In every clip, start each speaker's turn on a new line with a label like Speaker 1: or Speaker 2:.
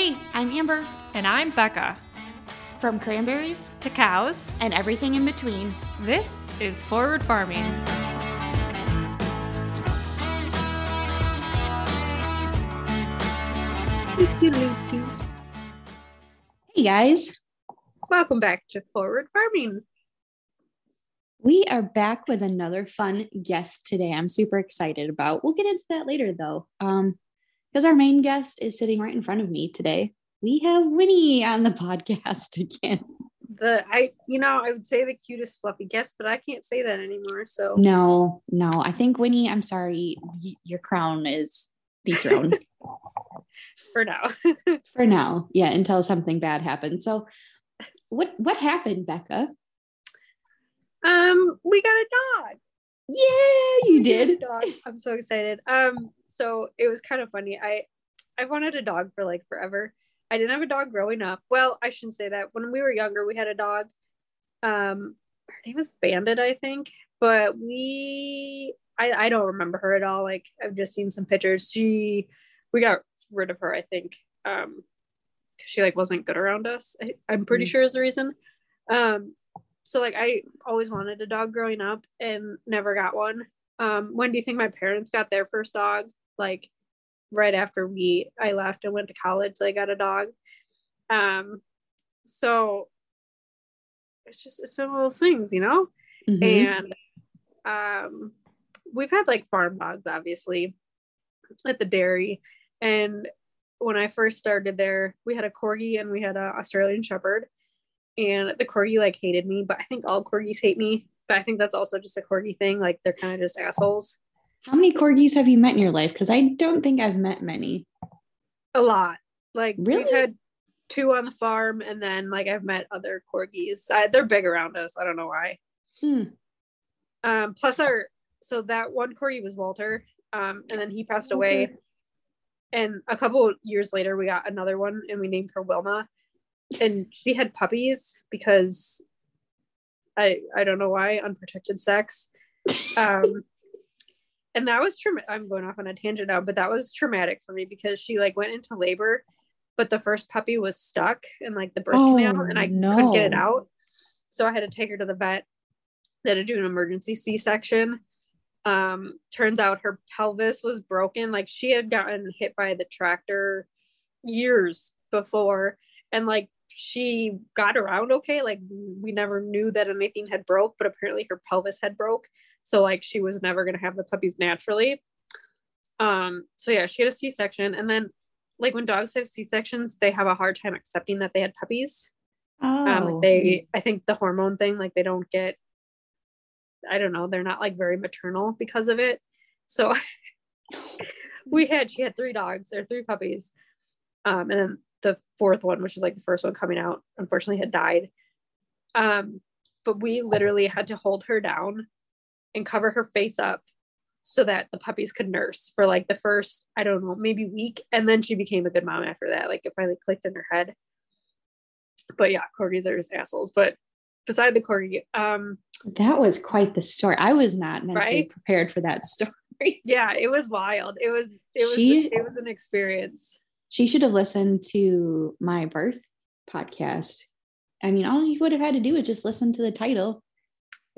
Speaker 1: Hey, I'm Amber
Speaker 2: And I'm Becca.
Speaker 1: from Cranberries
Speaker 2: To cows,
Speaker 1: and everything in between.
Speaker 2: this is Forward Farming.
Speaker 1: Hey guys,
Speaker 2: Welcome back to Forward Farming.
Speaker 1: we are back with another fun guest today. I'm super excited about. We'll get into that later though. Um, because our main guest is sitting right in front of me today. We have Winnie on the podcast again.
Speaker 3: the I you know I would say the cutest fluffy guest, but I can't say that anymore. So
Speaker 1: No, no, I think Winnie, I'm sorry, y- your crown is dethroned
Speaker 3: for now,
Speaker 1: for now. Yeah, until something bad happens. So what what happened, Becca?
Speaker 3: um, we got a dog.
Speaker 1: Yeah, you
Speaker 3: We got a
Speaker 1: did.
Speaker 3: dog. I'm so excited. Um, so it was kind of funny. I I wanted a dog for like forever. I didn't have a dog growing up. Well, I shouldn't say that. When we were younger, we had a dog. Um, her name was Bandit, I think. But we, I, I don't remember her at all. Like I've just seen some pictures. She, we got rid of her, I think. um, because she like wasn't good around us. I, I'm pretty
Speaker 1: Mm.
Speaker 3: sure is the reason. Um, so like I always wanted a dog growing up and never got one. Um, when do you think my parents got their first dog? Like right after we I left and went to college, I got a dog. Um, so it's just it's been one of those things, you know.
Speaker 1: Mhm.
Speaker 3: And um, we've had like farm dogs, obviously, at the dairy. And when I first started there, we had a corgi and we had an Australian Shepherd. And the corgi like hated me, but I think all corgis hate me. But I think that's also just a corgi thing. Like they're kind of just assholes.
Speaker 1: How many corgis have you met in your life? Because I don't think I've met many.
Speaker 3: A lot. Like
Speaker 1: Really?
Speaker 3: we've had two on the farm, and then like I've met other corgis. I, they're big around us. I don't know why.
Speaker 1: Hmm.
Speaker 3: Um, plus our so that one corgi was Walter, um, and then he passed away. And a couple years later, we got another one, and we named her Wilma. And she had puppies because I I don't know why unprotected sex. Um, and that was traumatic. I'm going off on a tangent now, but that was traumatic for me because she like went into labor, but the first puppy was stuck in like the birth
Speaker 1: Oh,
Speaker 3: canal, and I couldn't get it out. So I had to take her to the vet. They had to do an emergency C-section. Um, turns out her pelvis was broken. Like she had gotten hit by the tractor years before, and like she got around okay. Like we never knew that anything had broke, but apparently her pelvis had broke. So like she was never gonna have the puppies naturally. Um, so yeah, she had a C-section, and then like when dogs have C-sections, they have a hard time accepting that they had puppies.
Speaker 1: Oh,
Speaker 3: um they i think the hormone thing like they don't get i don't know they're not like very maternal because of it. So we had she had three dogs or three puppies. Um and then the fourth one which is like the first one coming out unfortunately had died. Um but we literally had to hold her down and cover her face up so that the puppies could nurse for like the first i don't know maybe week and then she became a good mom after that like it finally clicked in her head but yeah, corgis are just assholes. But beside the corgi, um,
Speaker 1: that was quite the story. I was not mentally
Speaker 3: Right?
Speaker 1: prepared for that story.
Speaker 3: yeah, it was wild. It was it was
Speaker 1: She-
Speaker 3: it was an experience.
Speaker 1: She should have listened to my birth podcast. I mean, all you would have had to do is just listen to the title.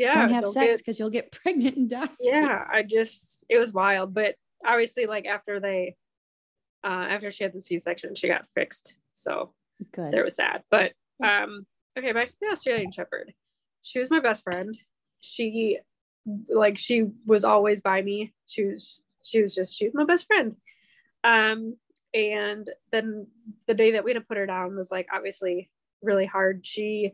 Speaker 3: Yeah,
Speaker 1: don't have
Speaker 3: don't
Speaker 1: sex because you'll get pregnant and die.
Speaker 3: yeah, I just it was wild. But obviously, like after they, uh, after she had the C section, she got fixed. So
Speaker 1: Good.
Speaker 3: there was sad. But um, okay, back to the Australian Shepherd. She was my best friend. She like she was always by me. She was she was just she was my best friend. Um, and then the day that we had to put her down was like obviously really hard. She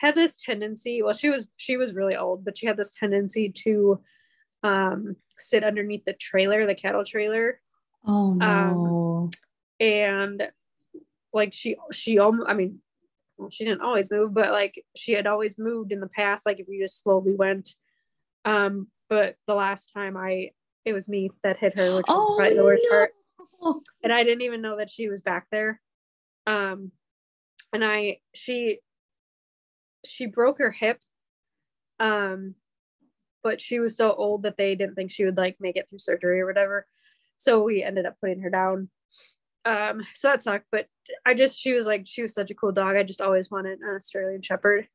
Speaker 3: had this tendency. Well, she was she was really old, but she had this tendency to um sit underneath the trailer, the cattle trailer,
Speaker 1: oh
Speaker 3: um,
Speaker 1: no.
Speaker 3: and like she she almost i mean she didn't always move but like she had always moved in the past like if you just slowly went um but the last time i it was me that hit her which was
Speaker 1: oh
Speaker 3: probably the worst part and i didn't even know that she was back there um and i she she broke her hip um but she was so old that they didn't think she would like make it through surgery or whatever so we ended up putting her down Um, so that sucked, but I just she was like she was such a cool dog. I just always wanted an Australian Shepherd.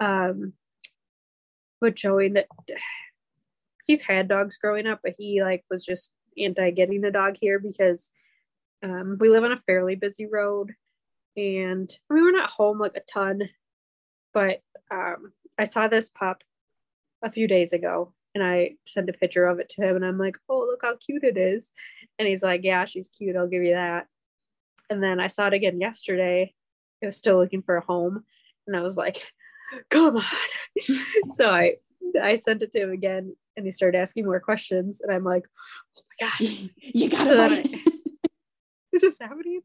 Speaker 3: Um, with Joey, that he's had dogs growing up, but he like was just anti getting a dog here because um, we live on a fairly busy road, and we were not home like a ton. But um, I saw this pup a few days ago, and I sent a picture of it to him, and I'm like, "Oh, look how cute it is!" And he's like, "Yeah, she's cute. I'll give you that." And then I saw it again yesterday. It was still looking for a home, and I was like, "Come on!" so I I sent it to him again, and he started asking more questions, and I'm like, "Oh my god,
Speaker 1: you gotta
Speaker 3: So then is this happening?"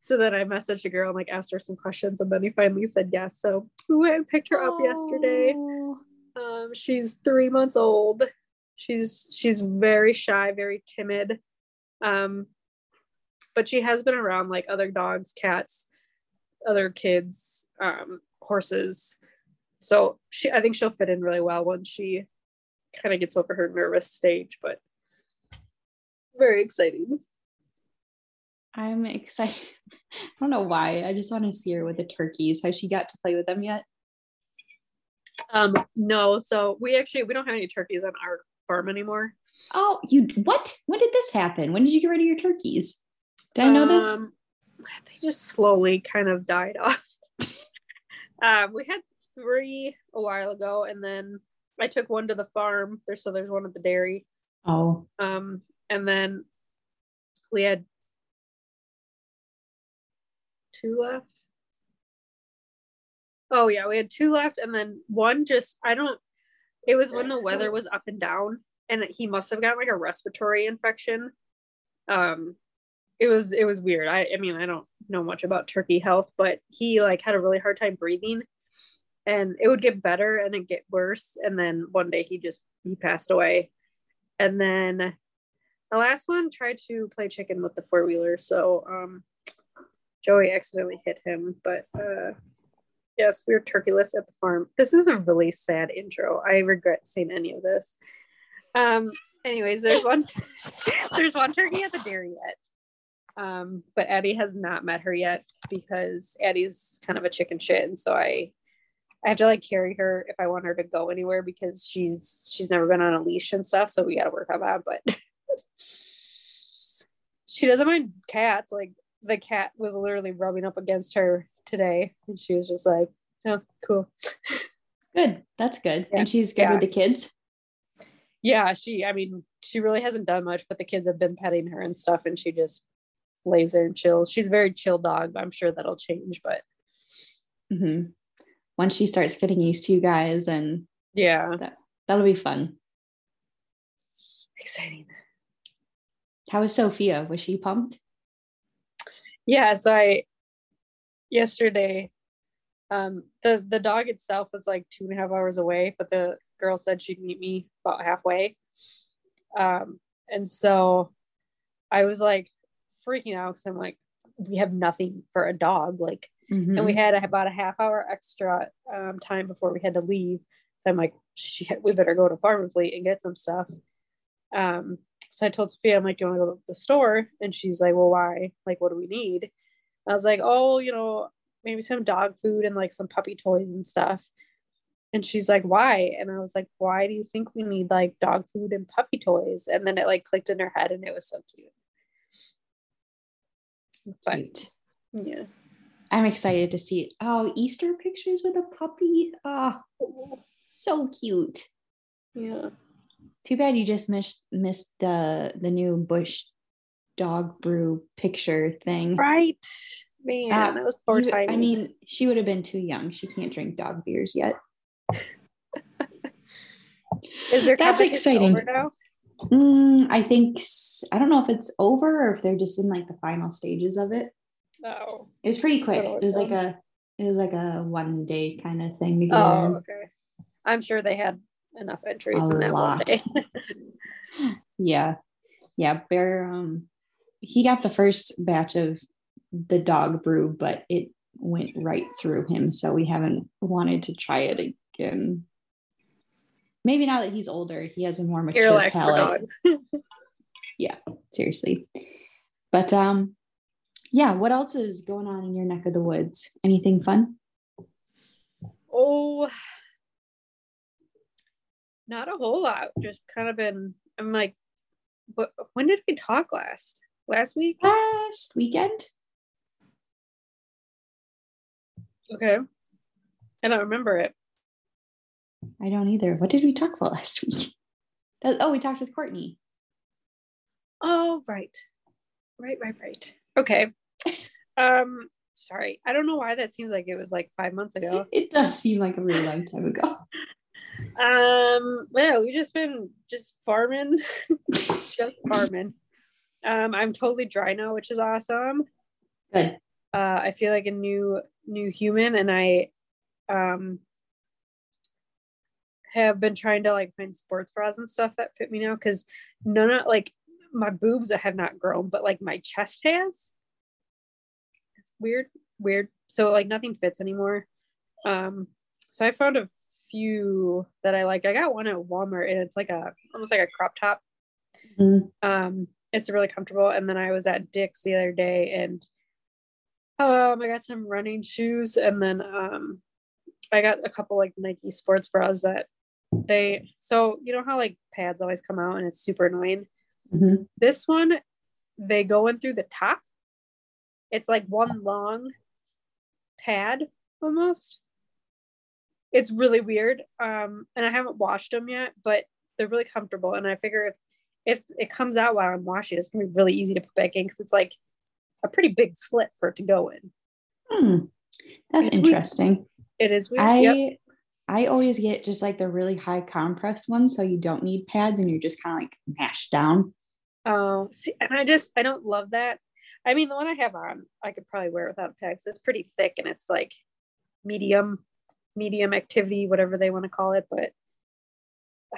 Speaker 3: So then I messaged a girl and like asked her some questions, and then he finally said yes. So we went and picked her up yesterday.
Speaker 1: Oh.
Speaker 3: Um, she's three months old. She's she's very shy, very timid. Um, but she has been around like other dogs, cats, other kids, um, horses. So she, I think she'll fit in really well once she kind of gets over her nervous stage. But very exciting.
Speaker 1: I'm excited. I don't know why. I just want to see her with the turkeys. Has she got to play with them yet?
Speaker 3: Um, no, so we actually we don't have any turkeys on our farm anymore.
Speaker 1: Oh, you what? When did this happen? When did you get rid of your turkeys? Did I know this?
Speaker 3: Um, They just slowly kind of died off. um, we had three a while ago, and then I took one to the farm. There's so there's one at the dairy.
Speaker 1: Oh,
Speaker 3: Um, and then we had two left. Oh yeah, we had two left, and then one just I don't. It was when the weather was up and down, and he must have got like a respiratory infection. Um, it was it was weird. I I mean I don't know much about turkey health, but he like had a really hard time breathing, and it would get better and it get worse, and then one day he just he passed away, and then the last one tried to play chicken with the four wheeler, so um, Joey accidentally hit him. But uh, yes, we were turkeyless at the farm. This is a really sad intro. I regret saying any of this. Um, anyways, there's one there's one turkey at the dairy yet. Um, but Addie has not met her yet because Addie's kind of a chicken shit, and so I I have to like carry her if I want her to go anywhere because she's she's never been on a leash and stuff. So we got to work on that. But she doesn't mind cats. Like the cat was literally rubbing up against her today, and she was just like, "Oh, cool."
Speaker 1: good. That's good.
Speaker 3: Yeah.
Speaker 1: And she's good
Speaker 3: Yeah.
Speaker 1: with the kids.
Speaker 3: Yeah, she. I mean, she really hasn't done much, but the kids have been petting her and stuff, and she just lays there and chills. She's a very chill dog. But I'm sure that'll change, but
Speaker 1: hmm Once she starts getting used to you guys, and
Speaker 3: yeah,
Speaker 1: that'll be fun.
Speaker 3: exciting.
Speaker 1: How was Sophia? Was she pumped?
Speaker 3: Yeah so i yesterday um the the dog itself was like two and a half hours away but the girl said she'd meet me about halfway. Um and so i was like freaking out because i'm like we have nothing for a dog like and we had about a half hour extra um, time before we had to leave. So i'm like shit we better go to farm and fleet and get some stuff. Um so I told Sophia, I'm like, do you want to go to the store? And she's like, well, why? Like, what do we need? I was like, oh, you know, maybe some dog food and like some puppy toys and stuff. And she's like, why? And I was like, why do you think we need like dog food and puppy toys? And then it like clicked in her head and it was so cute. But
Speaker 1: Cute.
Speaker 3: yeah.
Speaker 1: I'm excited to see. Oh, Easter pictures with a puppy. Ah, oh, so cute.
Speaker 3: Yeah.
Speaker 1: Too bad you just missed missed the the new Busch dog brew picture thing.
Speaker 3: Right. Man,
Speaker 1: Uh,
Speaker 3: that was poor
Speaker 1: You-
Speaker 3: timing.
Speaker 1: I mean, she would have been too young. She can't drink dog beers yet.
Speaker 3: is there
Speaker 1: that's exciting.
Speaker 3: over now?
Speaker 1: Mm, I think I don't know if it's over or if they're just in like the final stages of it.
Speaker 3: Oh.
Speaker 1: It was pretty quick. It was like a it was like a one day kind of thing to
Speaker 3: Oh, okay. I'm sure they had enough entries
Speaker 1: A
Speaker 3: in that one day.
Speaker 1: Yeah. Yeah. Bear um he got the first batch of the dog brew, but it went right through him. So we haven't wanted to try it again. Maybe now that he's older, he has a more mature
Speaker 3: for
Speaker 1: palate.
Speaker 3: dogs.
Speaker 1: Seriously. But um, yeah, what else is going on in your neck of the woods? Anything fun?
Speaker 3: Oh, not a whole lot. Just kind of been. I'm like, but when did we talk last? Last week?
Speaker 1: Last weekend?
Speaker 3: Okay. I don't remember it.
Speaker 1: I don't either. What did we talk about last week? Oh, we talked with Courtney.
Speaker 3: Oh, right. Right, right, right. Okay. um, sorry. I don't know why that seems like it was like five months ago.
Speaker 1: It does seem like a really long time ago.
Speaker 3: Um, well, we've just been just farming. just farming. Um, I'm totally dry now, which is awesome.
Speaker 1: Good.
Speaker 3: Uh, I feel like a new new human, and I um have been trying to like find sports bras and stuff that fit me now because none of like my boobs have not grown, but like my chest has. It's weird, weird. So like nothing fits anymore. Um, so I found a few that I like. I got one at Walmart and it's like a almost like a crop top.
Speaker 1: Mhm.
Speaker 3: Um, it's really comfortable. And then I was at Dick's the other day and um I got some running shoes and then um I got a couple like Nike sports bras that they so you know how like pads always come out and it's super annoying.
Speaker 1: Mhm.
Speaker 3: This one they go in through the top. It's like one long pad almost. It's really weird. Um, and I haven't washed them yet, but they're really comfortable. And I figure if if it comes out while I'm washing, it's gonna be really easy to put back in because it's like a pretty big slit for it to go in.
Speaker 1: Hmm. That's
Speaker 3: It's weird.
Speaker 1: interesting.
Speaker 3: It is weird.
Speaker 1: I
Speaker 3: Yep.
Speaker 1: I always get just like the really high compress ones, so you don't need pads and you're just kind of like mashed down.
Speaker 3: Oh, see, and I just I don't love that. I mean, the one I have on, I could probably wear without pads. It's pretty thick and it's like medium, medium activity, whatever they want to call it. But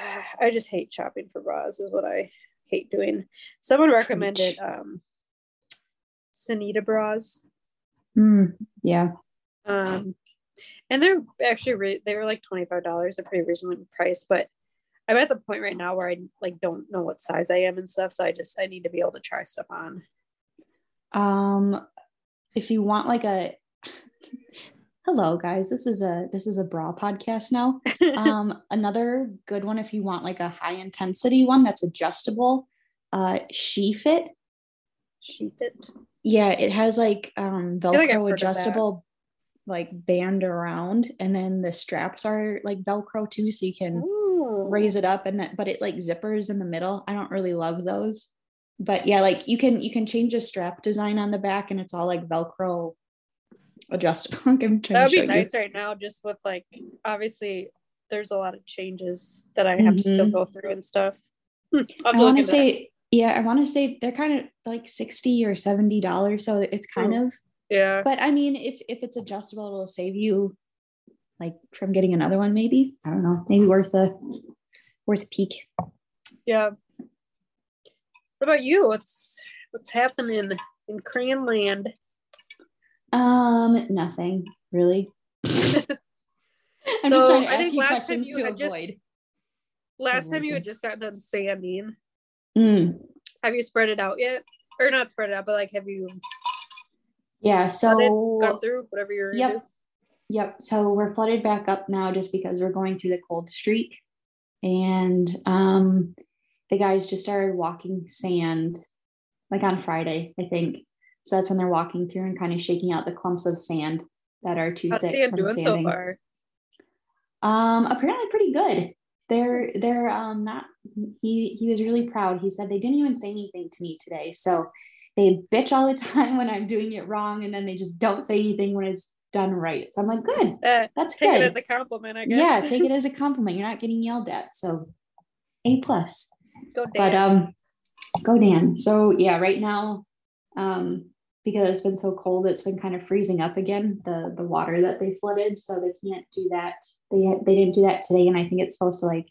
Speaker 3: uh, I just hate shopping for bras. Is what I hate doing. Someone recommended um, Senita bras,
Speaker 1: Hmm. Yeah.
Speaker 3: um, and they're actually re- they were like twenty five dollars, a pretty reasonable price. But I'm at the point right now where I like don't know what size I am and stuff, so I just I need to be able to try stuff on.
Speaker 1: Um, if you want like a hello guys, this is a this is a bra podcast now. um, another good one if you want like a high intensity one that's adjustable. Uh, She Fit.
Speaker 3: she fit
Speaker 1: Yeah, it has like um
Speaker 3: like
Speaker 1: Velcro
Speaker 3: that.
Speaker 1: adjustable like band around, and then the straps are like Velcro too, so you can
Speaker 3: Ooh.
Speaker 1: raise it up and that but it like zippers in the middle. I don't really love those. But yeah, like you can you can change the strap design on the back and it's all like Velcro adjustable. I'm trying
Speaker 3: That
Speaker 1: to
Speaker 3: be
Speaker 1: you.
Speaker 3: nice right now, just with like obviously there's a lot of changes that I have to still
Speaker 1: Mhm.
Speaker 3: go through and stuff. Hmm,
Speaker 1: I
Speaker 3: have to look
Speaker 1: want to say, yeah, I want to say they're kind of like 60 or 70 dollars. So it's kind of,
Speaker 3: yeah.
Speaker 1: but I mean, if if it's adjustable, it'll save you like from getting another one, maybe. I don't know, maybe worth a worth a peek.
Speaker 3: Yeah. What about you? What's what's happening in Crayon Land?
Speaker 1: Um, nothing really. I'm
Speaker 3: So,
Speaker 1: just trying to
Speaker 3: I
Speaker 1: ask
Speaker 3: think
Speaker 1: you
Speaker 3: last time
Speaker 1: questions
Speaker 3: you
Speaker 1: to
Speaker 3: had just- Last time you had just gotten done sanding.
Speaker 1: Mm,
Speaker 3: Have you spread it out yet? Or not spread it out, but like have you
Speaker 1: yeah, so
Speaker 3: gone through whatever you're
Speaker 1: Yep.
Speaker 3: into?
Speaker 1: Yep. So we're flooded back up now just because we're going through the cold streak. And um the guys just started walking sand like on Friday, I think. So that's when they're walking through and kind of shaking out the clumps of sand that are too
Speaker 3: How's
Speaker 1: thick from
Speaker 3: doing so
Speaker 1: sanding.
Speaker 3: far?
Speaker 1: Um apparently pretty good. They're they're um not he he was really proud. He said they didn't even say anything to me today. So they bitch all the time when I'm doing it wrong and then they just don't say anything when it's done right. So I'm like, good.
Speaker 3: Uh,
Speaker 1: That's
Speaker 3: take
Speaker 1: good.
Speaker 3: it as a compliment, I guess.
Speaker 1: yeah, take it as a compliment. You're not getting yelled at. So A plus.
Speaker 3: Go Dan.
Speaker 1: But um go Dan. So yeah, right now, um, because it's been so cold, it's been kind of freezing up again, the the water that they flooded. So they can't do that. They they didn't do that today. And I think it's supposed to like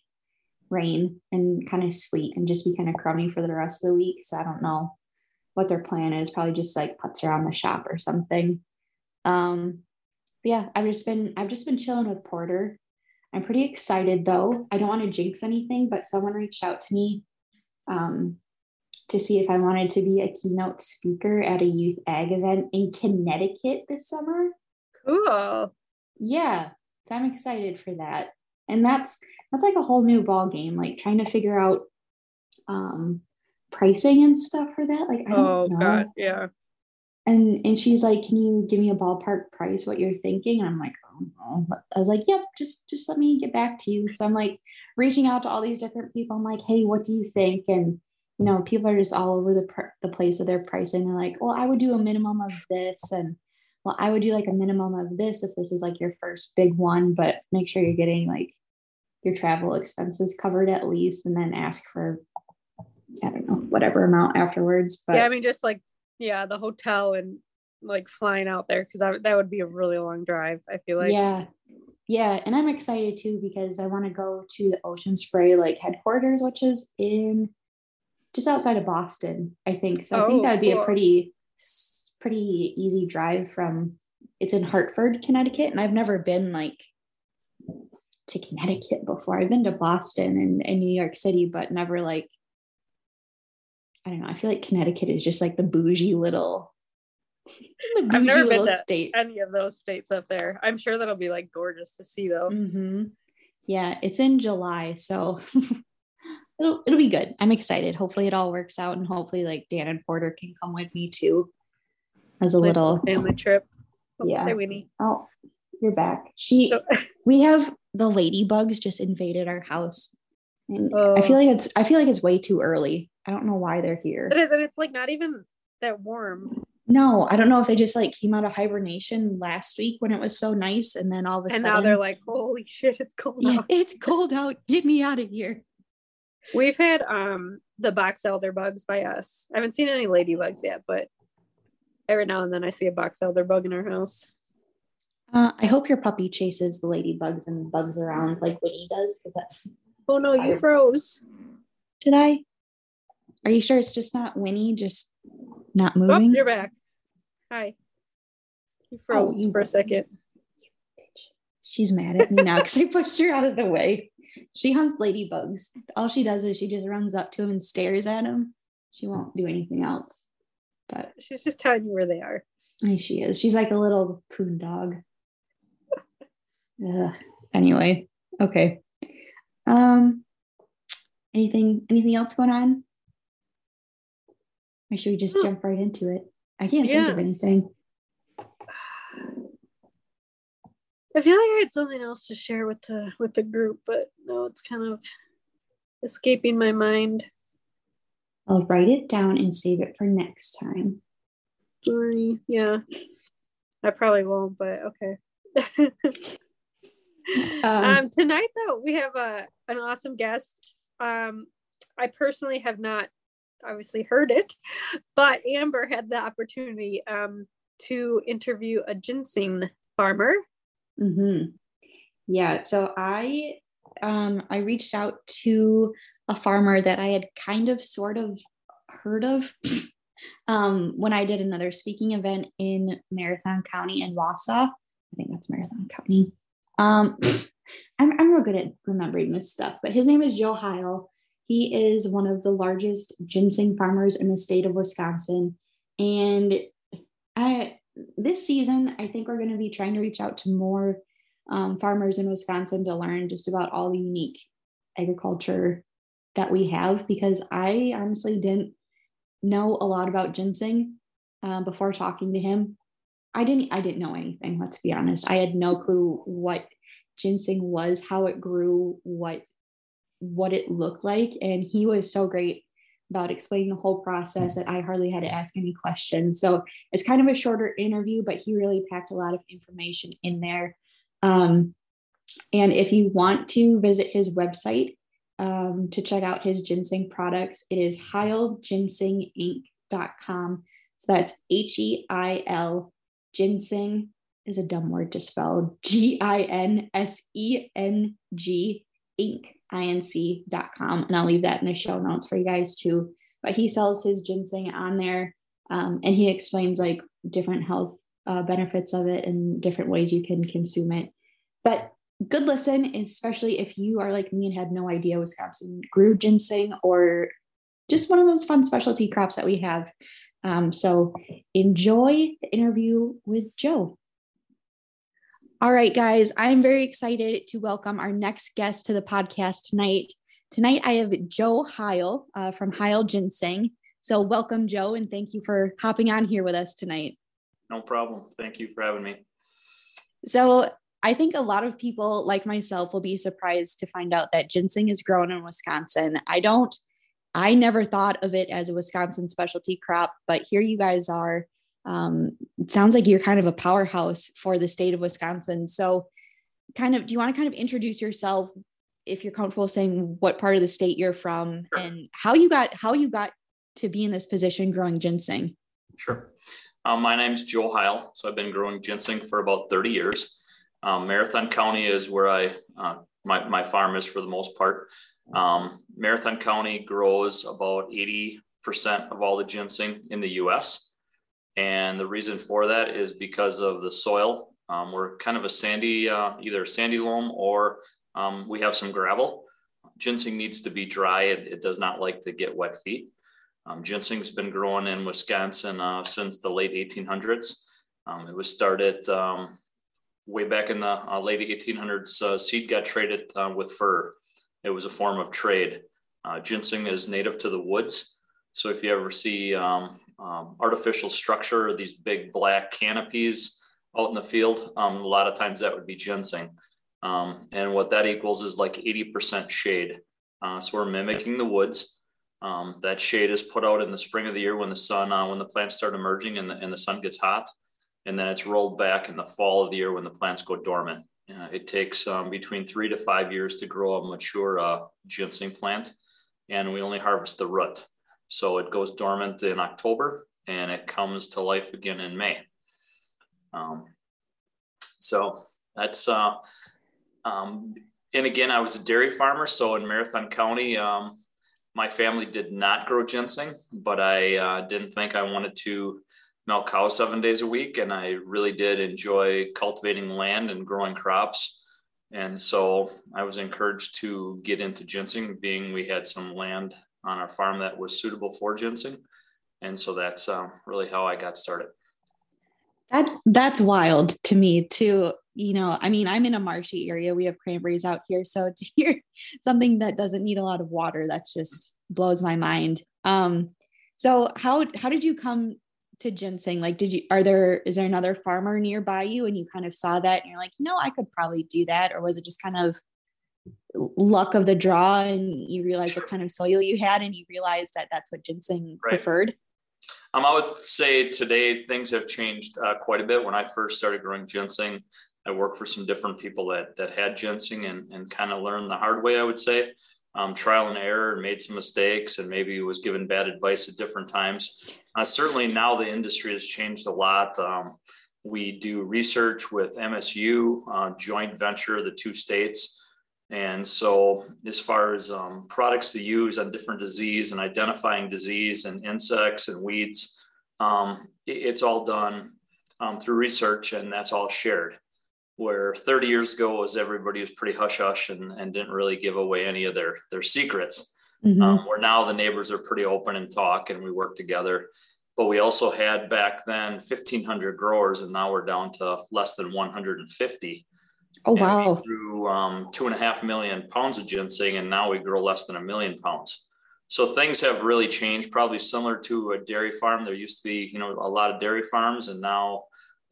Speaker 1: rain and kind of sleet and just be kind of crummy for the rest of the week. So I don't know what their plan is. Probably just like puts around the shop or something. Um yeah, I've just been I've just been chilling with Porter. I'm pretty excited though. I don't want to jinx anything, but someone reached out to me um to see if I wanted to be a keynote speaker at a youth ag event in Connecticut this summer.
Speaker 3: Cool.
Speaker 1: Yeah, so I'm excited for that. And that's that's like a whole new ball game, like trying to figure out um pricing and stuff for that. Like, I
Speaker 3: Oh
Speaker 1: don't know.
Speaker 3: god, yeah.
Speaker 1: And and she's like, "Can you give me a ballpark price? What you're thinking?" And I'm like, "Oh no." I was like, "Yep, just just let me get back to you." So I'm like reaching out to all these different people. I'm like, "Hey, what do you think?" And you know, people are just all over the pr- the place with their pricing. They're like, "Well, I would do a minimum of this," and well, I would do like a minimum of this if this is like your first big one, but make sure you're getting like your travel expenses covered at least, and then ask for I don't know whatever amount afterwards. But
Speaker 3: yeah, I mean just like yeah, the hotel and like flying out there because that would be a really long drive. I feel like
Speaker 1: yeah yeah and i'm excited too because i want to go to the ocean spray like headquarters which is in just outside of boston i think so i think
Speaker 3: Oh,
Speaker 1: that would be
Speaker 3: cool.
Speaker 1: a pretty pretty easy drive from it's in hartford connecticut and i've never been like to connecticut before i've been to boston and, and new york city but never like i don't know i feel like connecticut is just like the bougie little the bougie
Speaker 3: I've never been to
Speaker 1: state
Speaker 3: any of those states up there. I'm sure that'll be like gorgeous to see though.
Speaker 1: hmm Yeah, it's in July, so it'll it'll be good. I'm excited. Hopefully, it all works out, and hopefully, like Dan and Porter can come with me too, as a
Speaker 3: Nice
Speaker 1: little.
Speaker 3: family trip. Oh,
Speaker 1: Yeah.
Speaker 3: Hi.
Speaker 1: Oh, you're back. She. We have the ladybugs just invaded our house, and I
Speaker 3: Oh.
Speaker 1: feel like it's I feel like it's way too early. I don't know why they're here.
Speaker 3: It is, and it's like not even that warm.
Speaker 1: No, I don't know if they just like came out of hibernation last week when it was so nice, and then all of a
Speaker 3: And
Speaker 1: sudden,
Speaker 3: now they're like, holy shit, it's cold
Speaker 1: yeah,
Speaker 3: out.
Speaker 1: it's cold out. Get me out of here.
Speaker 3: We've had um the box elder bugs by us. I haven't seen any ladybugs yet, but every now and then I see a box elder bug in our house.
Speaker 1: Uh, I hope your puppy chases the ladybugs and bugs around like Winnie does, because that's.
Speaker 3: Oh no, you
Speaker 1: I-
Speaker 3: froze.
Speaker 1: Did I? Are you sure it's just not Winnie, just not
Speaker 3: Oh,
Speaker 1: moving?
Speaker 3: you're back. Hi. You froze
Speaker 1: you-
Speaker 3: for a second.
Speaker 1: She's mad at me now because I pushed her out of the way. She hunts ladybugs. All she does is she just runs up to him and stares at him. She won't do anything else. But
Speaker 3: She's just telling you where they are.
Speaker 1: She is. She's like a little coon dog. Ugh. Anyway, okay. Um, anything anything else going on? Or should we just jump right into it? I can't think of anything.
Speaker 3: I feel like I had something else to share with the with the group, but no, it's kind of escaping my mind.
Speaker 1: I'll write it down and save it for next time.
Speaker 3: Sorry. Yeah. I probably won't, but okay.
Speaker 1: Um,
Speaker 3: um tonight though we have a an awesome guest um i personally have not obviously heard it but amber had the opportunity um to interview a ginseng farmer
Speaker 1: mhm. Yeah. So I um I reached out to a farmer that I had kind of sort of heard of um when I did another speaking event in Marathon County in Wausau. I think that's Marathon County. Um I'm I'm real good at remembering this stuff, but his name is Joe Heil. He is one of the largest ginseng farmers in the state of Wisconsin. And I this season, I think we're going to be trying to reach out to more um, farmers in Wisconsin to learn just about all the unique agriculture that we have because I honestly didn't know a lot about ginseng uh, before talking to him. I didn't I didn't know anything, let's be honest. I had no clue what ginseng was, how it grew, what what it looked like and he was so great about explaining the whole process that I hardly had to ask any questions. So it's kind of a shorter interview, but he really packed a lot of information in there. Um, and if you want to visit his website um, to check out his ginseng products, it is heilginsenginc.com. So that's H E I L ginseng is a dumb word to spell G I N S E N G Inc. inc.com. And I'll leave that in the show notes for you guys too. But he sells his ginseng on there um, and he explains like different health uh, benefits of it and different ways you can consume it. But good listen, especially if you are like me and had no idea Wisconsin grew ginseng or just one of those fun specialty crops that we have. Um, so enjoy the interview with Joe. All right, guys, I'm very excited to welcome our next guest to the podcast tonight. Tonight, I have Joe Heil uh, from Heil Ginseng. So, welcome, Joe, and thank you for hopping on here with us tonight.
Speaker 4: No problem. Thank you for having me.
Speaker 1: So, I think a lot of people like myself will be surprised to find out that ginseng is grown in Wisconsin. I don't, I never thought of it as a Wisconsin specialty crop, but here you guys are um, it sounds like you're kind of a powerhouse for the state of Wisconsin. So, kind of, do you want to kind of introduce yourself, if you're comfortable saying what part of the state you're from, sure. and how you got how you got to be in this position growing ginseng?
Speaker 4: Sure. Um, my name's Joe Heil. So I've been growing ginseng for about 30 years. Um, Marathon County is where I uh, my my farm is for the most part. Um, Marathon County grows about 80% of all the ginseng in the U.S. And the reason for that is because of the soil. Um, we're kind of a sandy, uh, either sandy loam or um, we have some gravel. Ginseng needs to be dry. It, it does not like to get wet feet. Um, ginseng's been growing in Wisconsin uh, since the late 1800s. Um, it was started um, way back in the uh, late 1800s. Uh, seed got traded uh, with fur. It was a form of trade. Uh, ginseng is native to the woods. So if you ever see um, um, artificial structure, these big black canopies out in the field. Um, a lot of times that would be ginseng. Um, and what that equals is like 80% shade. Uh, so we're mimicking the woods. Um, that shade is put out in the spring of the year when the sun, uh, when the plants start emerging and the, and the sun gets hot. And then it's rolled back in the fall of the year when the plants go dormant. Uh, it takes um, between three to five years to grow a mature uh, ginseng plant. And we only harvest the root. So it goes dormant in October and it comes to life again in May. Um, so that's, uh, um, and again, I was a dairy farmer. So in Marathon County, um, my family did not grow ginseng, but I uh, didn't think I wanted to milk cows seven days a week. And I really did enjoy cultivating land and growing crops. And so I was encouraged to get into ginseng, being we had some land on our farm that was suitable for ginseng. And so that's um, really how I got started.
Speaker 1: That that's wild to me too. You know, I mean, I'm in a marshy area. We have cranberries out here, so to hear something that doesn't need a lot of water, that just blows my mind. Um, so how how did you come to ginseng? Like, did you are there is there another farmer nearby you, and you kind of saw that, and you're like, know, I could probably do that, or was it just kind of luck of the draw and you realize sure. what kind of soil you had and you realize that that's what ginseng right. preferred?
Speaker 4: Um, I would say today things have changed uh, quite a bit. When I first started growing ginseng, I worked for some different people that that had ginseng and, and kind of learned the hard way, I would say. Um, trial and error and made some mistakes and maybe was given bad advice at different times. Uh, certainly now the industry has changed a lot. Um, we do research with MSU, uh, joint venture, the two states. And so, as far as um, products to use on different disease and identifying disease and insects and weeds, um, it, it's all done um, through research and that's all shared. Where 30 years ago was everybody was pretty hush hush and, and didn't really give away any of their their secrets. Mm-hmm. Um, where now the neighbors are pretty open and talk and we work together. But we also had back then 1,500 growers and now we're down to less than 150
Speaker 1: Oh wow!
Speaker 4: We grew um, two and a half million pounds of ginseng, and now we grow less than a million pounds. So things have really changed. Probably similar to a dairy farm. There used to be, you know, a lot of dairy farms, and now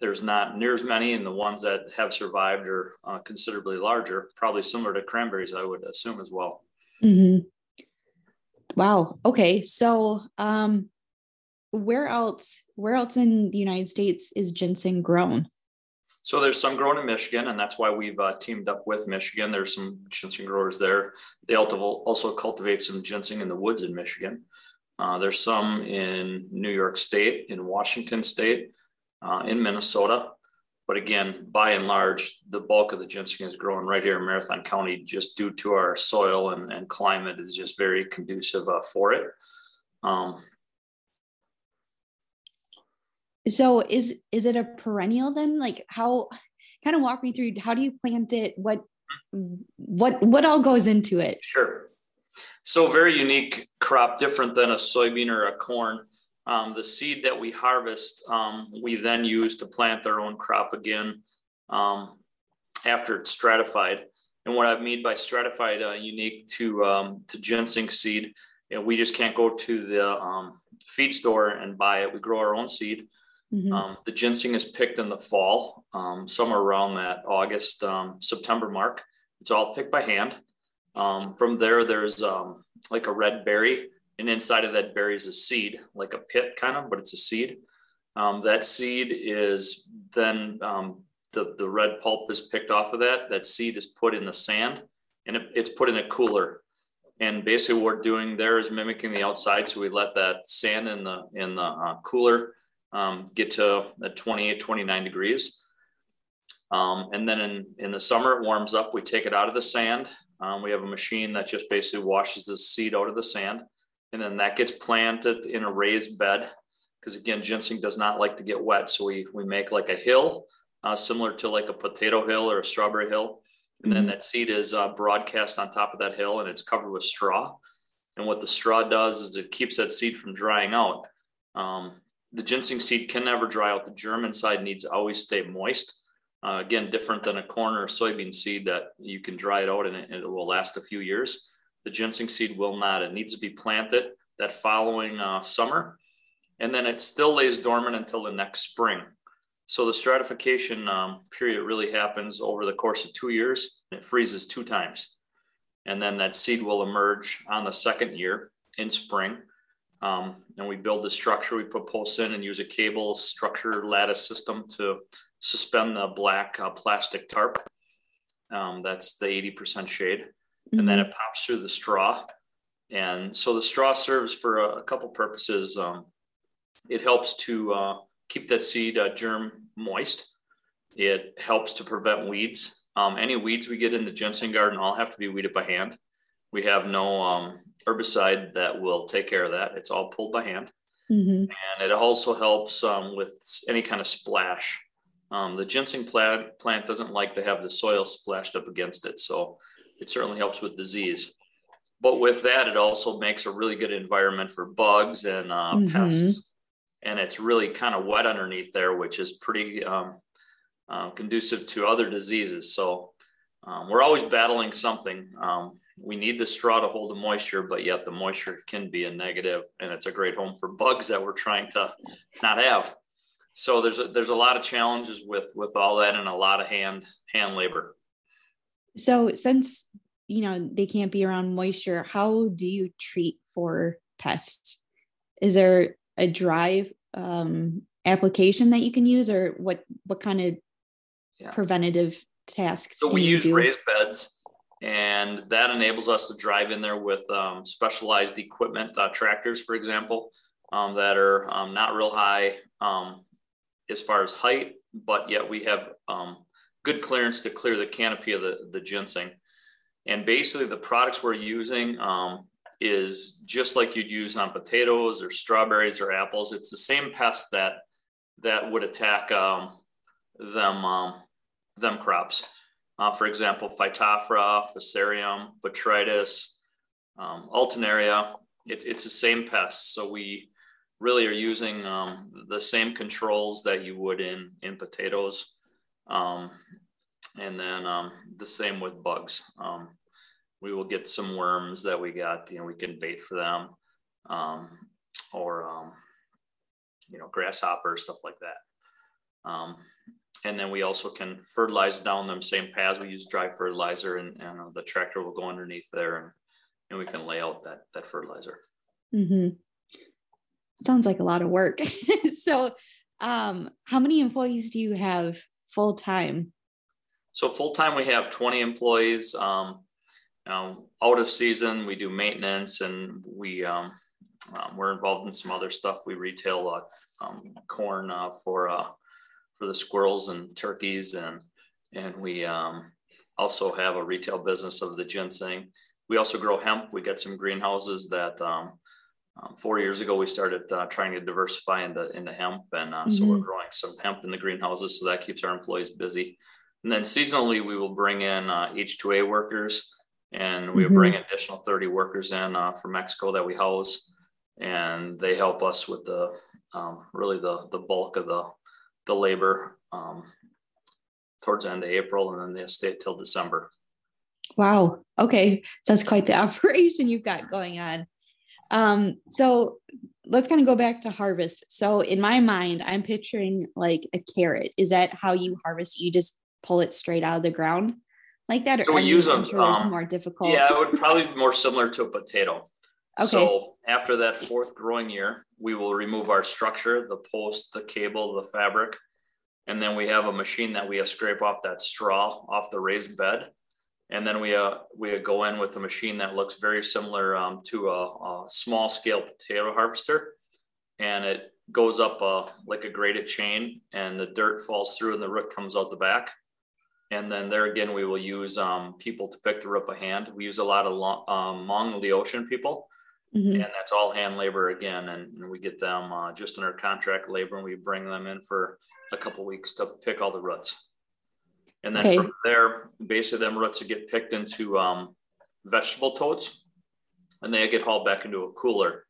Speaker 4: there's not near as many. And the ones that have survived are uh, considerably larger. Probably similar to cranberries, I would assume as well.
Speaker 1: Mm-hmm. Wow. Okay. So, um, where else? Where else in the United States is ginseng grown?
Speaker 4: So there's some grown in Michigan, and that's why we've uh, teamed up with Michigan. There's some ginseng growers there. They also cultivate some ginseng in the woods in Michigan. Uh, there's some in New York State, in Washington State, uh, in Minnesota. But again, by and large, the bulk of the ginseng is grown right here in Marathon County, just due to our soil and, and climate is just very conducive uh, for it. Um,
Speaker 1: so is is it a perennial then like how kind of walk me through how do you plant it what what what all goes into it
Speaker 4: sure so very unique crop different than a soybean or a corn. Um, the seed that we harvest, um, we then use to plant our own crop again um, after it's stratified. And what I mean by stratified, uh, unique to um, to ginseng seed, you know, we just can't go to the um, feed store and buy it. We grow our own seed. Mm-hmm. Um, the ginseng is picked in the fall, um, somewhere around that August, um, September mark. It's all picked by hand. Um, from there, there's um, like a red berry, and inside of that berry is a seed, like a pit kind of, but it's a seed. Um, that seed is then the, the red pulp is picked off of that. That seed is put in the sand and it, it's put in a cooler. And basically, what we're doing there is mimicking the outside. So we let that sand in the in the uh, cooler um, get to 28, 29 degrees. Um, and then in, in the summer, it warms up. We take it out of the sand. Um, we have a machine that just basically washes the seed out of the sand. And then that gets planted in a raised bed. Because again, ginseng does not like to get wet. So we, we make like a hill, uh, similar to like a potato hill or a strawberry hill. And then mm-hmm. that seed is uh, broadcast on top of that hill and it's covered with straw. And what the straw does is it keeps that seed from drying out. Um, the ginseng seed can never dry out. The germ inside needs to always stay moist. Uh, again, different than a corn or soybean seed that you can dry it out and it, it, will last a few years. The ginseng seed will not. It needs to be planted that following uh, summer, and then it still lays dormant until the next spring. So the stratification um, period really happens over the course of two years. It freezes two times, and then that seed will emerge on the second year in spring um, and we build the structure. We put posts in and use a cable structure lattice system to suspend the black uh, plastic tarp. Um, that's the 80% shade. Mm-hmm. And then mm-hmm. it pops through the straw. And so the straw serves for a, a couple purposes. Um, it helps to uh, keep that seed uh, germ moist. It helps to prevent weeds. Um, any weeds we get in the ginseng garden all have to be weeded by hand. We have no um, herbicide that will take care of that. It's all pulled by hand. Mm-hmm. And it also helps um, with any kind of splash. Um, the ginseng plant, plant doesn't like to have the soil splashed up against it. So it certainly helps with disease. But with that, it also makes a really good environment for bugs and uh, mm-hmm. pests. And it's really kind of wet underneath there, which is pretty um, uh, conducive to other diseases. So um, we're always battling something. We need the straw to hold the moisture, but yet the moisture can be a negative, and it's a great home for bugs that we're trying to not have. So there's a, there's a lot of challenges with with all that, and a lot of hand hand labor.
Speaker 1: So since you know they can't be around moisture, how do you treat for pests? Is there a dry um, application that you can use, or what what kind of yeah. preventative tasks?
Speaker 4: So we use do? raised beds and that enables us to drive in there with um, specialized equipment, uh, tractors, for example, um, that are um, not real high um, as far as height, but yet we have um, good clearance to clear the canopy of the, the ginseng. And basically, the products we're using is just like you'd use on potatoes or strawberries or apples. It's the same pest that that would attack them them crops. Uh, for example, Phytophthora, Fusarium, Botrytis, um, Alternaria, it, it's the same pests. So we really are using um, the same controls that you would in, in potatoes. Um, and then um, the same with bugs. Um, we will get some worms that we got, you know, we can bait for them um, or, you know, grasshoppers, stuff like that. And then we also can fertilize down them same paths. We use dry fertilizer and, and uh, the tractor will go underneath there and, and we can lay out that, that fertilizer.
Speaker 1: Mm-hmm. Sounds like a lot of work. so um, how many employees do you have full time?
Speaker 4: So full time, we have 20 employees. Um, um, out of season, we do maintenance and we, um, um, we're involved in some other stuff. We retail uh, um, corn uh, for uh, for the squirrels and turkeys and and we um, also have a retail business of the ginseng. We also grow hemp. We got some greenhouses that um, um, four years ago we started uh, trying to diversify into into hemp, and uh, mm-hmm. so we're mm-hmm. growing some hemp in the greenhouses. So that keeps our employees busy. And then seasonally, we will bring in uh, H2A workers and we mm-hmm. bring additional 30 workers in uh, from Mexico that we house, and they help us with the um, really the the bulk of the the labor um, towards the end of April, and then they stay till December.
Speaker 1: Wow. Okay, so that's quite the operation you've got going on. Um, so let's kind of go back to harvest. So in my mind, I'm picturing like a carrot. Is that how you harvest? You just pull it straight out of the ground like that?
Speaker 4: Or so we use a um, more difficult. Yeah, it would probably be more similar to a potato. Okay. So after that fourth growing year, we will remove our structure, the post, the cable, the fabric, and then we have a machine that we scrape off that straw off the raised bed and then we uh, we go in with a machine that looks very similar um, to a, a, small scale potato harvester, and it goes up uh, like a graded chain, and the dirt falls through, and the root comes out the back. And then there again, we will use um, people to pick the root by hand. We use a lot of Hmong, um, Laotian people, mm-hmm. and that's all hand labor again. And, and we get them uh, just under contract labor, and we bring them in for a couple weeks to pick all the roots. And then okay. from there, basically them roots get picked into um, vegetable totes and they get hauled back into a cooler.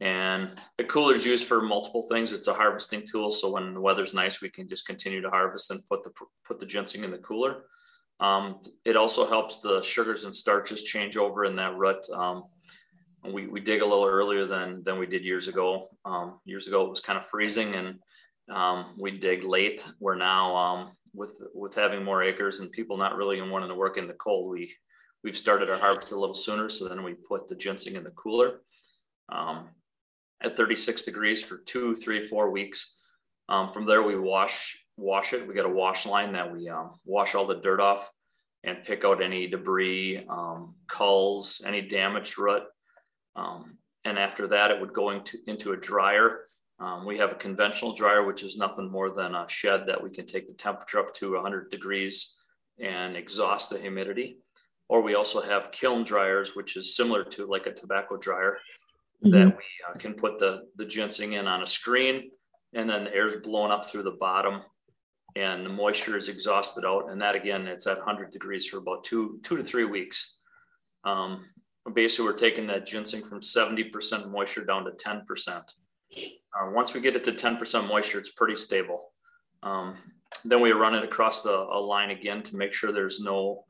Speaker 4: And the cooler is used for multiple things. It's a harvesting tool. So when the weather's nice, we can just continue to harvest and put the, put the ginseng in the cooler. Um, it also helps the sugars and starches change over in that root. Um, we, we dig a little earlier than, than we did years ago. Um, years ago, it was kind of freezing and um, we dig late. We're now um, with with having more acres and people not really wanting to work in the cold, we we've started our harvest a little sooner. So then we put the ginseng in the cooler um, at 36 degrees for two, three, four weeks. Um, from there, we wash wash it. We got a wash line that we um, wash all the dirt off and pick out any debris, culls, any damaged root. Um, and after that, it would go into, into a dryer um, we have a conventional dryer, which is nothing more than a shed that we can take the temperature up to 100 degrees and exhaust the humidity. Or we also have kiln dryers, which is similar to like a tobacco dryer mm-hmm. that we uh, can put the, the ginseng in on a screen and then the air is blown up through the bottom and the moisture is exhausted out. And that again, it's at 100 degrees for about two, two to three weeks. Um, basically, we're taking that ginseng from 70% moisture down to 10%. Uh, once we get it to 10% moisture, it's pretty stable. Um, then we run it across the a line again to make sure there's no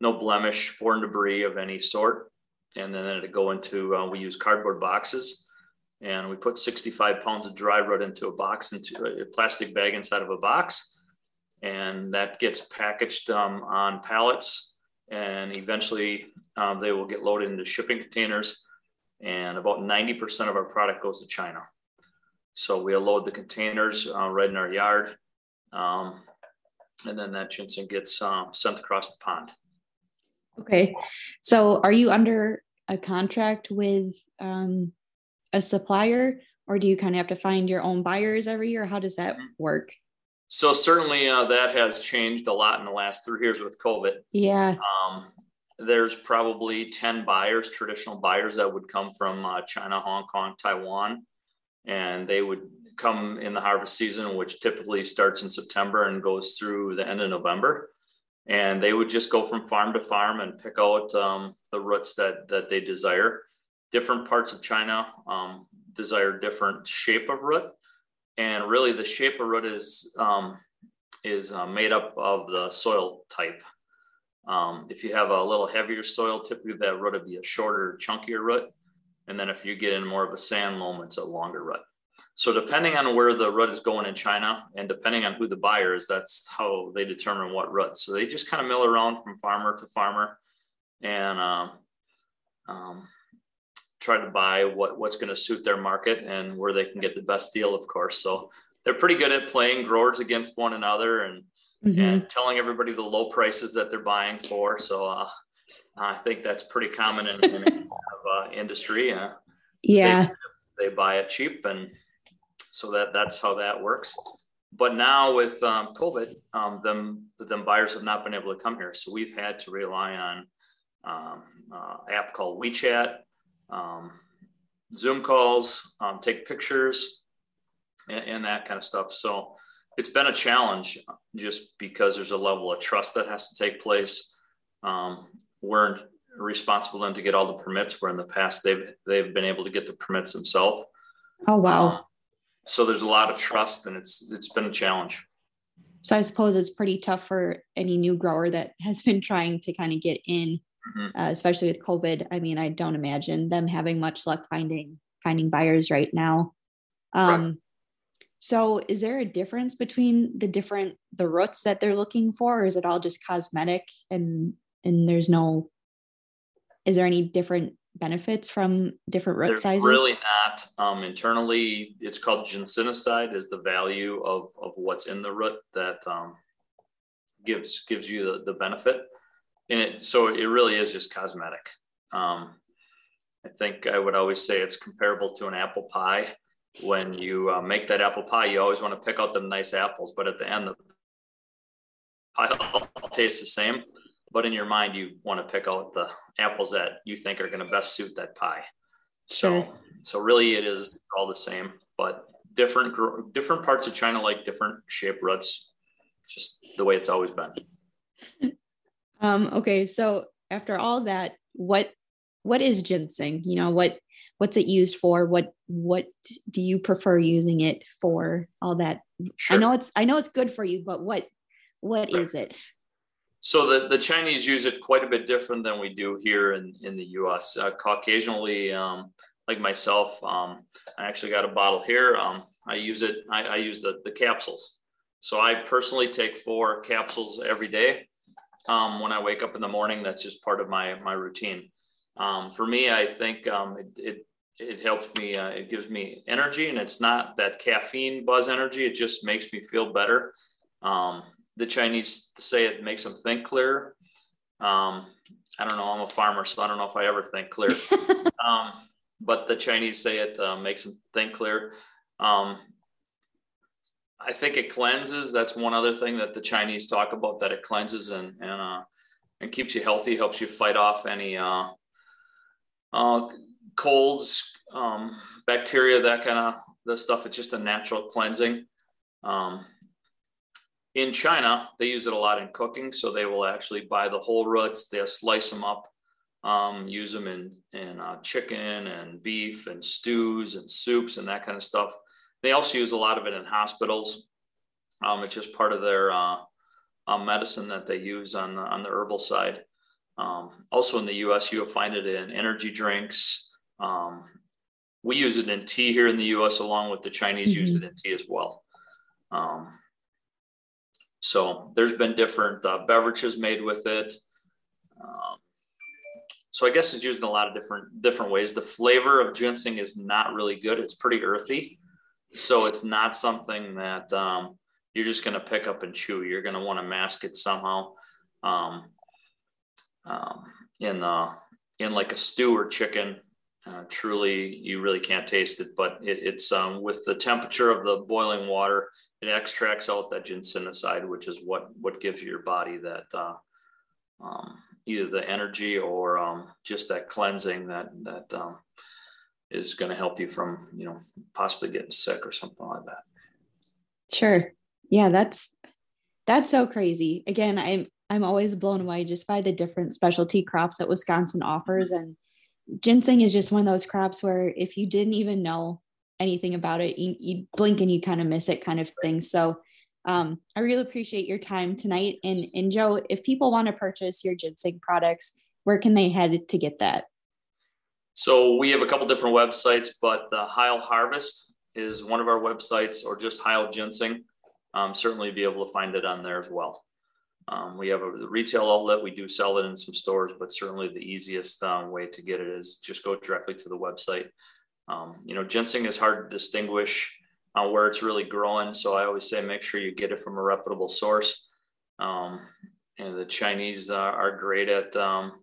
Speaker 4: no blemish, foreign debris of any sort. And then it go into uh, we use cardboard boxes, and we put 65 pounds of dry root into a box into a plastic bag inside of a box, and that gets packaged um, on pallets, and eventually um, they will get loaded into shipping containers. And about 90% of our product goes to China. So we'll load the containers uh, right in our yard. Um, and then that ginseng gets uh, sent across the pond.
Speaker 1: Okay. So are you under a contract with um, a supplier or do you kind of have to find your own buyers every year? How does that mm-hmm. work?
Speaker 4: So certainly uh, that has changed a lot in the last three years with COVID.
Speaker 1: Yeah.
Speaker 4: Um, there's probably 10 buyers, traditional buyers that would come from uh, China, Hong Kong, Taiwan and they would come in the harvest season, which typically starts in September and goes through the end of November. And they would just go from farm to farm and pick out um, the roots that that they desire. Different parts of China um, desire different shape of root, and really the shape of root is um, is uh, made up of the soil type. Um, if you have a little heavier soil, typically that root would be a shorter, chunkier root. And then if you get in more of a sand loam, it's a longer root. So depending on where the root is going in China and depending on who the buyer is, that's how they determine what root. So they just kind of mill around from farmer to farmer and um, um, try to buy what, what's going to suit their market and where they can get the best deal, of course. So they're pretty good at playing growers against one another and, mm-hmm. and telling everybody the low prices that they're buying for. So uh, I think that's pretty common in, in uh, industry. Uh,
Speaker 1: yeah,
Speaker 4: they, they, buy it cheap, and so that that's how that works. But now with um, COVID, um, them them buyers have not been able to come here, so we've had to rely on um, uh, app called WeChat, um, Zoom calls, um, take pictures, and, and that kind of stuff. So it's been a challenge just because there's a level of trust that has to take place. Um, we're responsible then to get all the permits. Where in the past they've they've been able to get the permits themselves.
Speaker 1: Oh wow!
Speaker 4: Um, so there's a lot of trust, and it's it's been a challenge.
Speaker 1: So I suppose it's pretty tough for any new grower that has been trying to kind of get in, mm-hmm. uh, especially with COVID. I mean, I don't imagine them having much luck finding finding buyers right now. Um, so is there a difference between the different the roots that they're looking for, or is it all just cosmetic and and there's no is there any different benefits from different root
Speaker 4: There's
Speaker 1: sizes?
Speaker 4: Really not. Um, internally, it's called ginsenoside. Is the value of of what's in the root that um, gives gives you the, the benefit, and it so it really is just cosmetic. Um, I think I would always say it's comparable to an apple pie. When you uh, make that apple pie, you always want to pick out the nice apples, but at the end, the pie all tastes the same but in your mind you want to pick out the apples that you think are going to best suit that pie so sure. so really it is all the same but different different parts of china like different shape roots just the way it's always been
Speaker 1: um okay so after all that what what is ginseng you know what what's it used for what what do you prefer using it for all that sure. i know it's i know it's good for you but what what right. is it
Speaker 4: so the, the Chinese use it quite a bit different than we do here in, in the US. Uh, occasionally, um, like myself, um, I actually got a bottle here. Um, I use it, I, I, use the, the capsules. So I personally take four capsules every day. Um, when I wake up in the morning, that's just part of my, my routine. Um, for me, I think um, it, it, it, helps me, uh, it gives me energy and it's not that caffeine buzz energy. It just makes me feel better. Um, the Chinese say it makes them think clear. Um, I don't know. I'm a farmer, so I don't know if I ever think clear. um, but the Chinese say it uh, makes them think clear. Um, I think it cleanses. That's one other thing that the Chinese talk about that it cleanses and and uh, and keeps you healthy, helps you fight off any uh, uh, colds, um, bacteria, that kind of the stuff. It's just a natural cleansing. Um, in China, they use it a lot in cooking. So they will actually buy the whole roots, they'll slice them up, um, use them in, in uh, chicken and beef and stews and soups and that kind of stuff. They also use a lot of it in hospitals. Um, it's just part of their uh, uh, medicine that they use on the, on the herbal side. Um, also in the US, you'll find it in energy drinks. Um, we use it in tea here in the US, along with the Chinese mm-hmm. use it in tea as well. Um, so there's been different uh, beverages made with it. Um, so I guess it's used in a lot of different different ways. The flavor of ginseng is not really good. It's pretty earthy, so it's not something that um, you're just going to pick up and chew. You're going to want to mask it somehow um, um, in uh, in like a stew or chicken uh, truly you really can't taste it but it, it's um, with the temperature of the boiling water it extracts out that ginsenoside which is what what gives your body that uh, um, either the energy or um, just that cleansing that that um, is going to help you from you know possibly getting sick or something like that
Speaker 1: sure yeah that's that's so crazy again i'm i'm always blown away just by the different specialty crops that wisconsin offers and ginseng is just one of those crops where if you didn't even know anything about it, you, you blink and you kind of miss it kind of thing. So um, I really appreciate your time tonight. And, and Joe, if people want to purchase your ginseng products, where can they head to get that?
Speaker 4: So we have a couple different websites, but the Heil Harvest is one of our websites, or just Heil Ginseng. Um, certainly be able to find it on there as well. Um, we have a retail outlet. We do sell it in some stores, but certainly the easiest um, way to get it is just go directly to the website. Um, you know, ginseng is hard to distinguish uh, where it's really growing. So I always say make sure you get it from a reputable source. Um, and the Chinese uh, are great at um,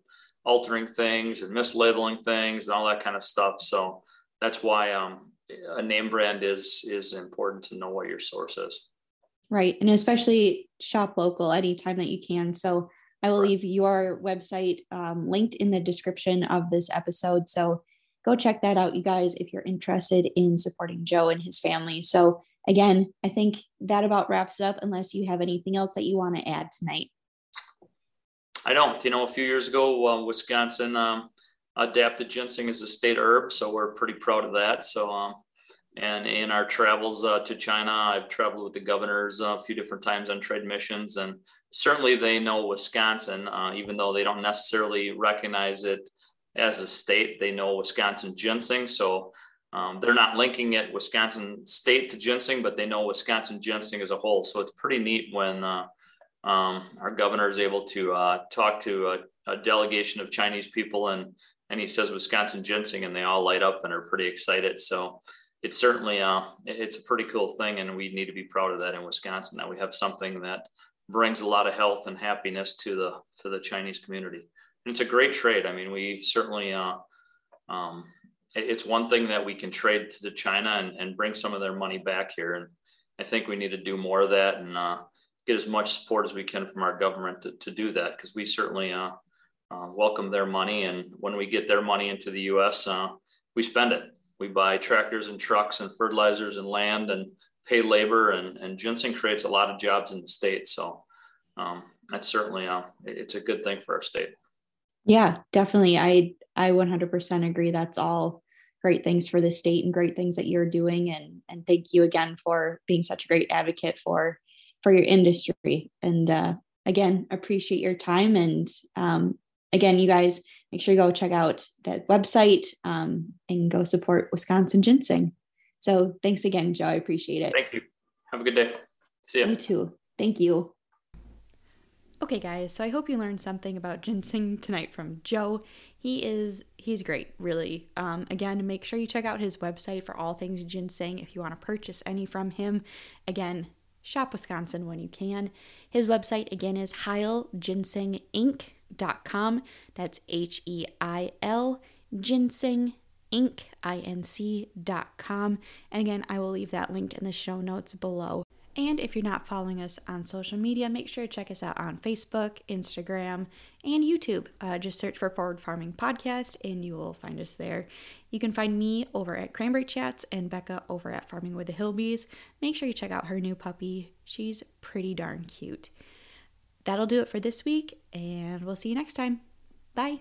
Speaker 4: altering things and mislabeling things and all that kind of stuff. So that's why um, a name brand is is important to know what your source is.
Speaker 1: Right. And especially shop local anytime that you can. So I will leave your website um, linked in the description of this episode. So go check that out, you guys, if you're interested in supporting Joe and his family. So, again, I think that about wraps it up, unless you have anything else that you want to add tonight.
Speaker 4: I don't. You know, a few years ago, uh, Wisconsin um, adapted ginseng as a state herb, so we're pretty proud of that. So, um, and in our travels uh, to China, I've traveled with the governors uh, a few different times on trade missions, and certainly they know Wisconsin, uh, even though they don't necessarily recognize it as a state. They know Wisconsin ginseng, so um, they're not linking it Wisconsin state to ginseng, but they know Wisconsin ginseng as a whole. So it's pretty neat when uh, um, our governor is able to uh, talk to a, a, delegation of Chinese people and and he says Wisconsin ginseng and they all light up and are pretty excited. So it's certainly uh, it's a pretty cool thing and we need to be proud of that in Wisconsin that we have something that brings a lot of health and happiness to the to the Chinese community. And it's a great trade. I mean, we certainly uh, um, it's one thing that we can trade to China and, and bring some of their money back here. And I think we need to do more of that and uh, get as much support as we can from our government to, to do that because we certainly uh, uh, welcome their money. And when we get their money into the U.S., uh, we spend it. We buy tractors and trucks and fertilizers and land and pay labor. And, and ginseng creates a lot of jobs in the state. So um, that's certainly uh, it's a good thing for our state.
Speaker 5: Yeah, definitely. I I 100% agree. That's all great things for the state and great things that you're doing. And and thank you again for being such a great advocate for for your industry. And uh, again, appreciate your time. And um, again, you guys make sure you go check out that website um, and go support Wisconsin ginseng. So thanks again, Joe. I appreciate it.
Speaker 4: Thank you. Have a good day. See you.
Speaker 5: You too. Thank you.
Speaker 1: Okay, guys, so I hope you learned something about ginseng tonight from Joe. He is he's great, really. Um, again, make sure you check out his website for all things ginseng if you want to purchase any from him. Again, shop Wisconsin when you can. His website again is heilginsenginc.com. That's H E I L ginseng inc. And again, I will leave that linked in the show notes below. And if you're not following us on social media, make sure to check us out on Facebook, Instagram, and YouTube. Uh, just search for Forward Farming Podcast and you will find us there. You can find me over at Cranberry Chats and Becca over at Farming with the Hillbees. Make sure you check out her new puppy. She's pretty darn cute. That'll do it for this week, and we'll see you next time. Bye.